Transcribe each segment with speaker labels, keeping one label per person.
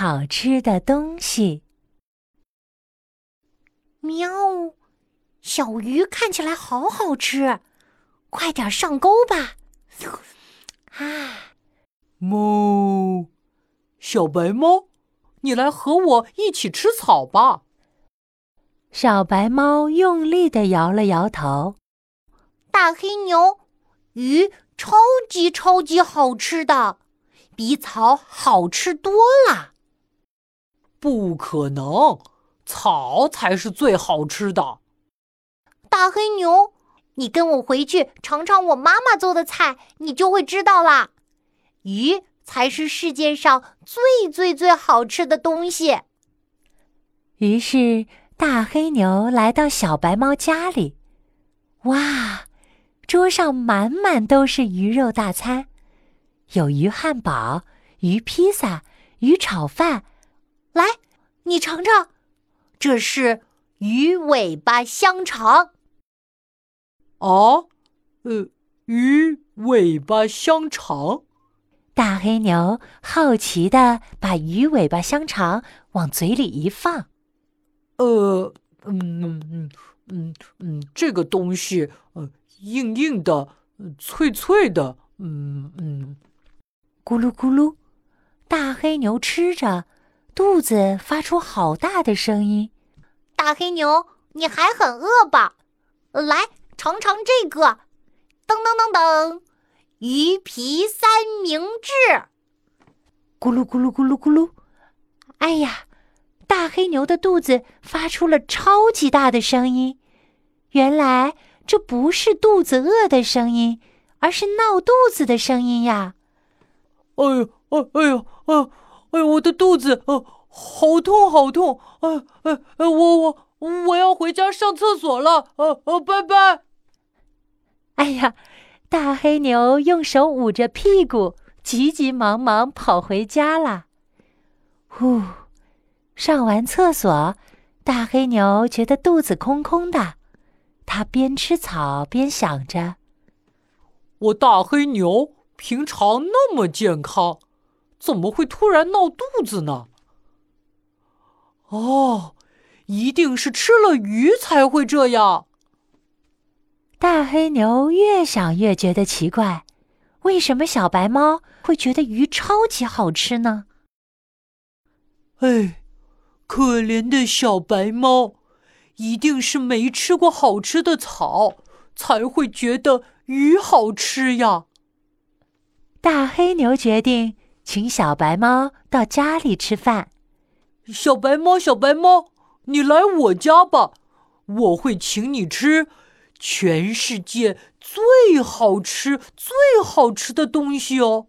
Speaker 1: 好吃的东西。
Speaker 2: 喵，小鱼看起来好好吃，快点上钩吧！啊，
Speaker 3: 哞，小白猫，你来和我一起吃草吧。
Speaker 1: 小白猫用力的摇了摇头。
Speaker 2: 大黑牛，鱼超级超级好吃的，比草好吃多了。
Speaker 3: 不可能，草才是最好吃的。
Speaker 2: 大黑牛，你跟我回去尝尝我妈妈做的菜，你就会知道啦。鱼才是世界上最最最好吃的东西。
Speaker 1: 于是。大黑牛来到小白猫家里，哇，桌上满满都是鱼肉大餐，有鱼汉堡、鱼披萨、鱼炒饭。
Speaker 2: 来，你尝尝，这是鱼尾巴香肠。
Speaker 3: 哦，呃，鱼尾巴香肠。
Speaker 1: 大黑牛好奇的把鱼尾巴香肠往嘴里一放。
Speaker 3: 呃，嗯嗯嗯嗯这个东西，呃，硬硬的，脆脆的，嗯嗯，
Speaker 1: 咕噜咕噜，大黑牛吃着，肚子发出好大的声音。
Speaker 2: 大黑牛，你还很饿吧？来尝尝这个，噔噔噔噔，鱼皮三明治。
Speaker 1: 咕噜咕噜咕噜咕噜，哎呀！大黑牛的肚子发出了超级大的声音，原来这不是肚子饿的声音，而是闹肚子的声音呀！
Speaker 3: 哎呦，哎哎呦，哎哎，我的肚子，呃，好痛，好痛！哎哎哎，我我我要回家上厕所了，呃呃，拜拜！
Speaker 1: 哎呀，大黑牛用手捂着屁股，急急忙忙跑回家了。呼。上完厕所，大黑牛觉得肚子空空的。它边吃草边想着：“
Speaker 3: 我大黑牛平常那么健康，怎么会突然闹肚子呢？”哦，一定是吃了鱼才会这样。
Speaker 1: 大黑牛越想越觉得奇怪，为什么小白猫会觉得鱼超级好吃呢？
Speaker 3: 哎。可怜的小白猫，一定是没吃过好吃的草，才会觉得鱼好吃呀。
Speaker 1: 大黑牛决定请小白猫到家里吃饭。
Speaker 3: 小白猫，小白猫，你来我家吧，我会请你吃全世界最好吃、最好吃的东西哦。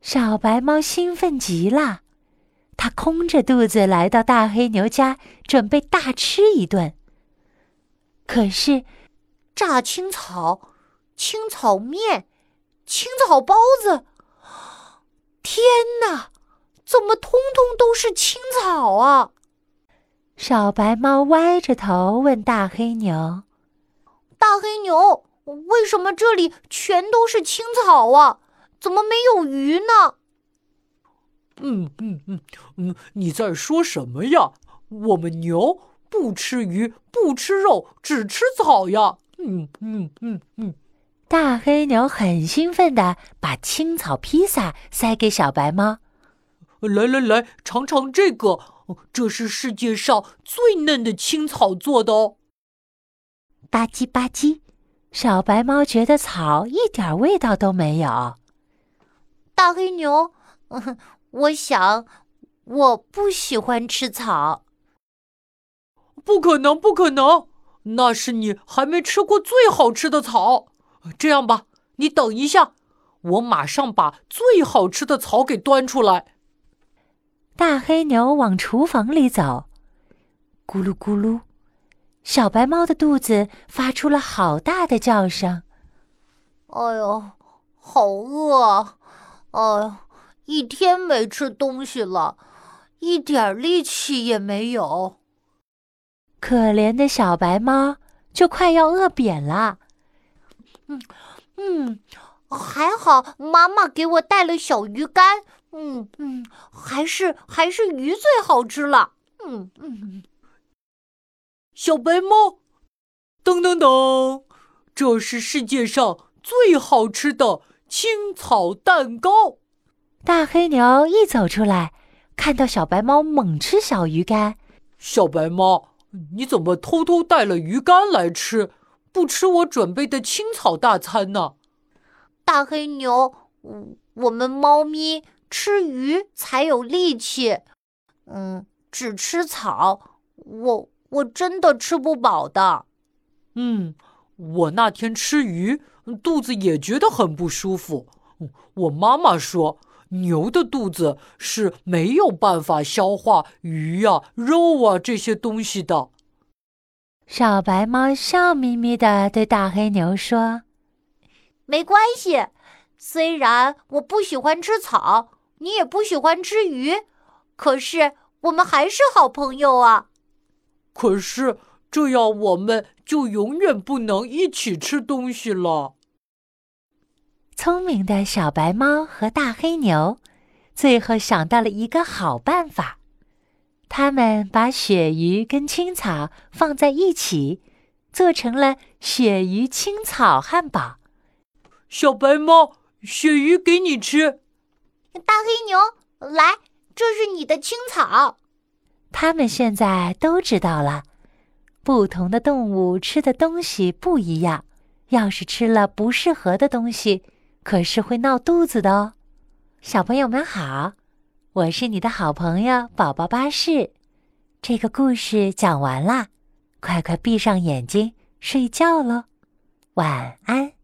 Speaker 1: 小白猫兴奋极了。它空着肚子来到大黑牛家，准备大吃一顿。可是，
Speaker 2: 炸青草、青草面、青草包子，天哪！怎么通通都是青草啊？
Speaker 1: 小白猫歪着头问大黑牛：“
Speaker 2: 大黑牛，为什么这里全都是青草啊？怎么没有鱼呢？”
Speaker 3: 嗯嗯嗯嗯，你在说什么呀？我们牛不吃鱼，不吃肉，只吃草呀！嗯嗯嗯嗯。
Speaker 1: 大黑牛很兴奋的把青草披萨塞给小白猫，
Speaker 3: 来来来，尝尝这个，这是世界上最嫩的青草做的哦。
Speaker 1: 吧唧吧唧，小白猫觉得草一点味道都没有。
Speaker 2: 大黑牛。我想，我不喜欢吃草。
Speaker 3: 不可能，不可能！那是你还没吃过最好吃的草。这样吧，你等一下，我马上把最好吃的草给端出来。
Speaker 1: 大黑牛往厨房里走，咕噜咕噜，小白猫的肚子发出了好大的叫声。
Speaker 2: 哎呦，好饿啊！哎呦。一天没吃东西了，一点力气也没有。
Speaker 1: 可怜的小白猫就快要饿扁了。
Speaker 2: 嗯嗯，还好妈妈给我带了小鱼干。嗯嗯，还是还是鱼最好吃了。嗯嗯，
Speaker 3: 小白猫，噔噔噔，这是世界上最好吃的青草蛋糕。
Speaker 1: 大黑牛一走出来，看到小白猫猛吃小鱼干。
Speaker 3: 小白猫，你怎么偷偷带了鱼干来吃，不吃我准备的青草大餐呢？
Speaker 2: 大黑牛，我们猫咪。吃鱼才有力气，嗯，只吃草，我我真的吃不饱的。
Speaker 3: 嗯，我那天吃鱼，肚子也觉得很不舒服。我妈妈说，牛的肚子是没有办法消化鱼呀、肉啊这些东西的。
Speaker 1: 小白猫笑眯眯的对大黑牛说：“
Speaker 2: 没关系，虽然我不喜欢吃草。”你也不喜欢吃鱼，可是我们还是好朋友啊。
Speaker 3: 可是这样我们就永远不能一起吃东西了。
Speaker 1: 聪明的小白猫和大黑牛最后想到了一个好办法，他们把鳕鱼跟青草放在一起，做成了鳕鱼青草汉堡。
Speaker 3: 小白猫，鳕鱼给你吃。
Speaker 2: 大黑牛，来，这是你的青草。
Speaker 1: 他们现在都知道了，不同的动物吃的东西不一样，要是吃了不适合的东西，可是会闹肚子的哦。小朋友们好，我是你的好朋友宝宝巴士。这个故事讲完啦，快快闭上眼睛睡觉喽，晚安。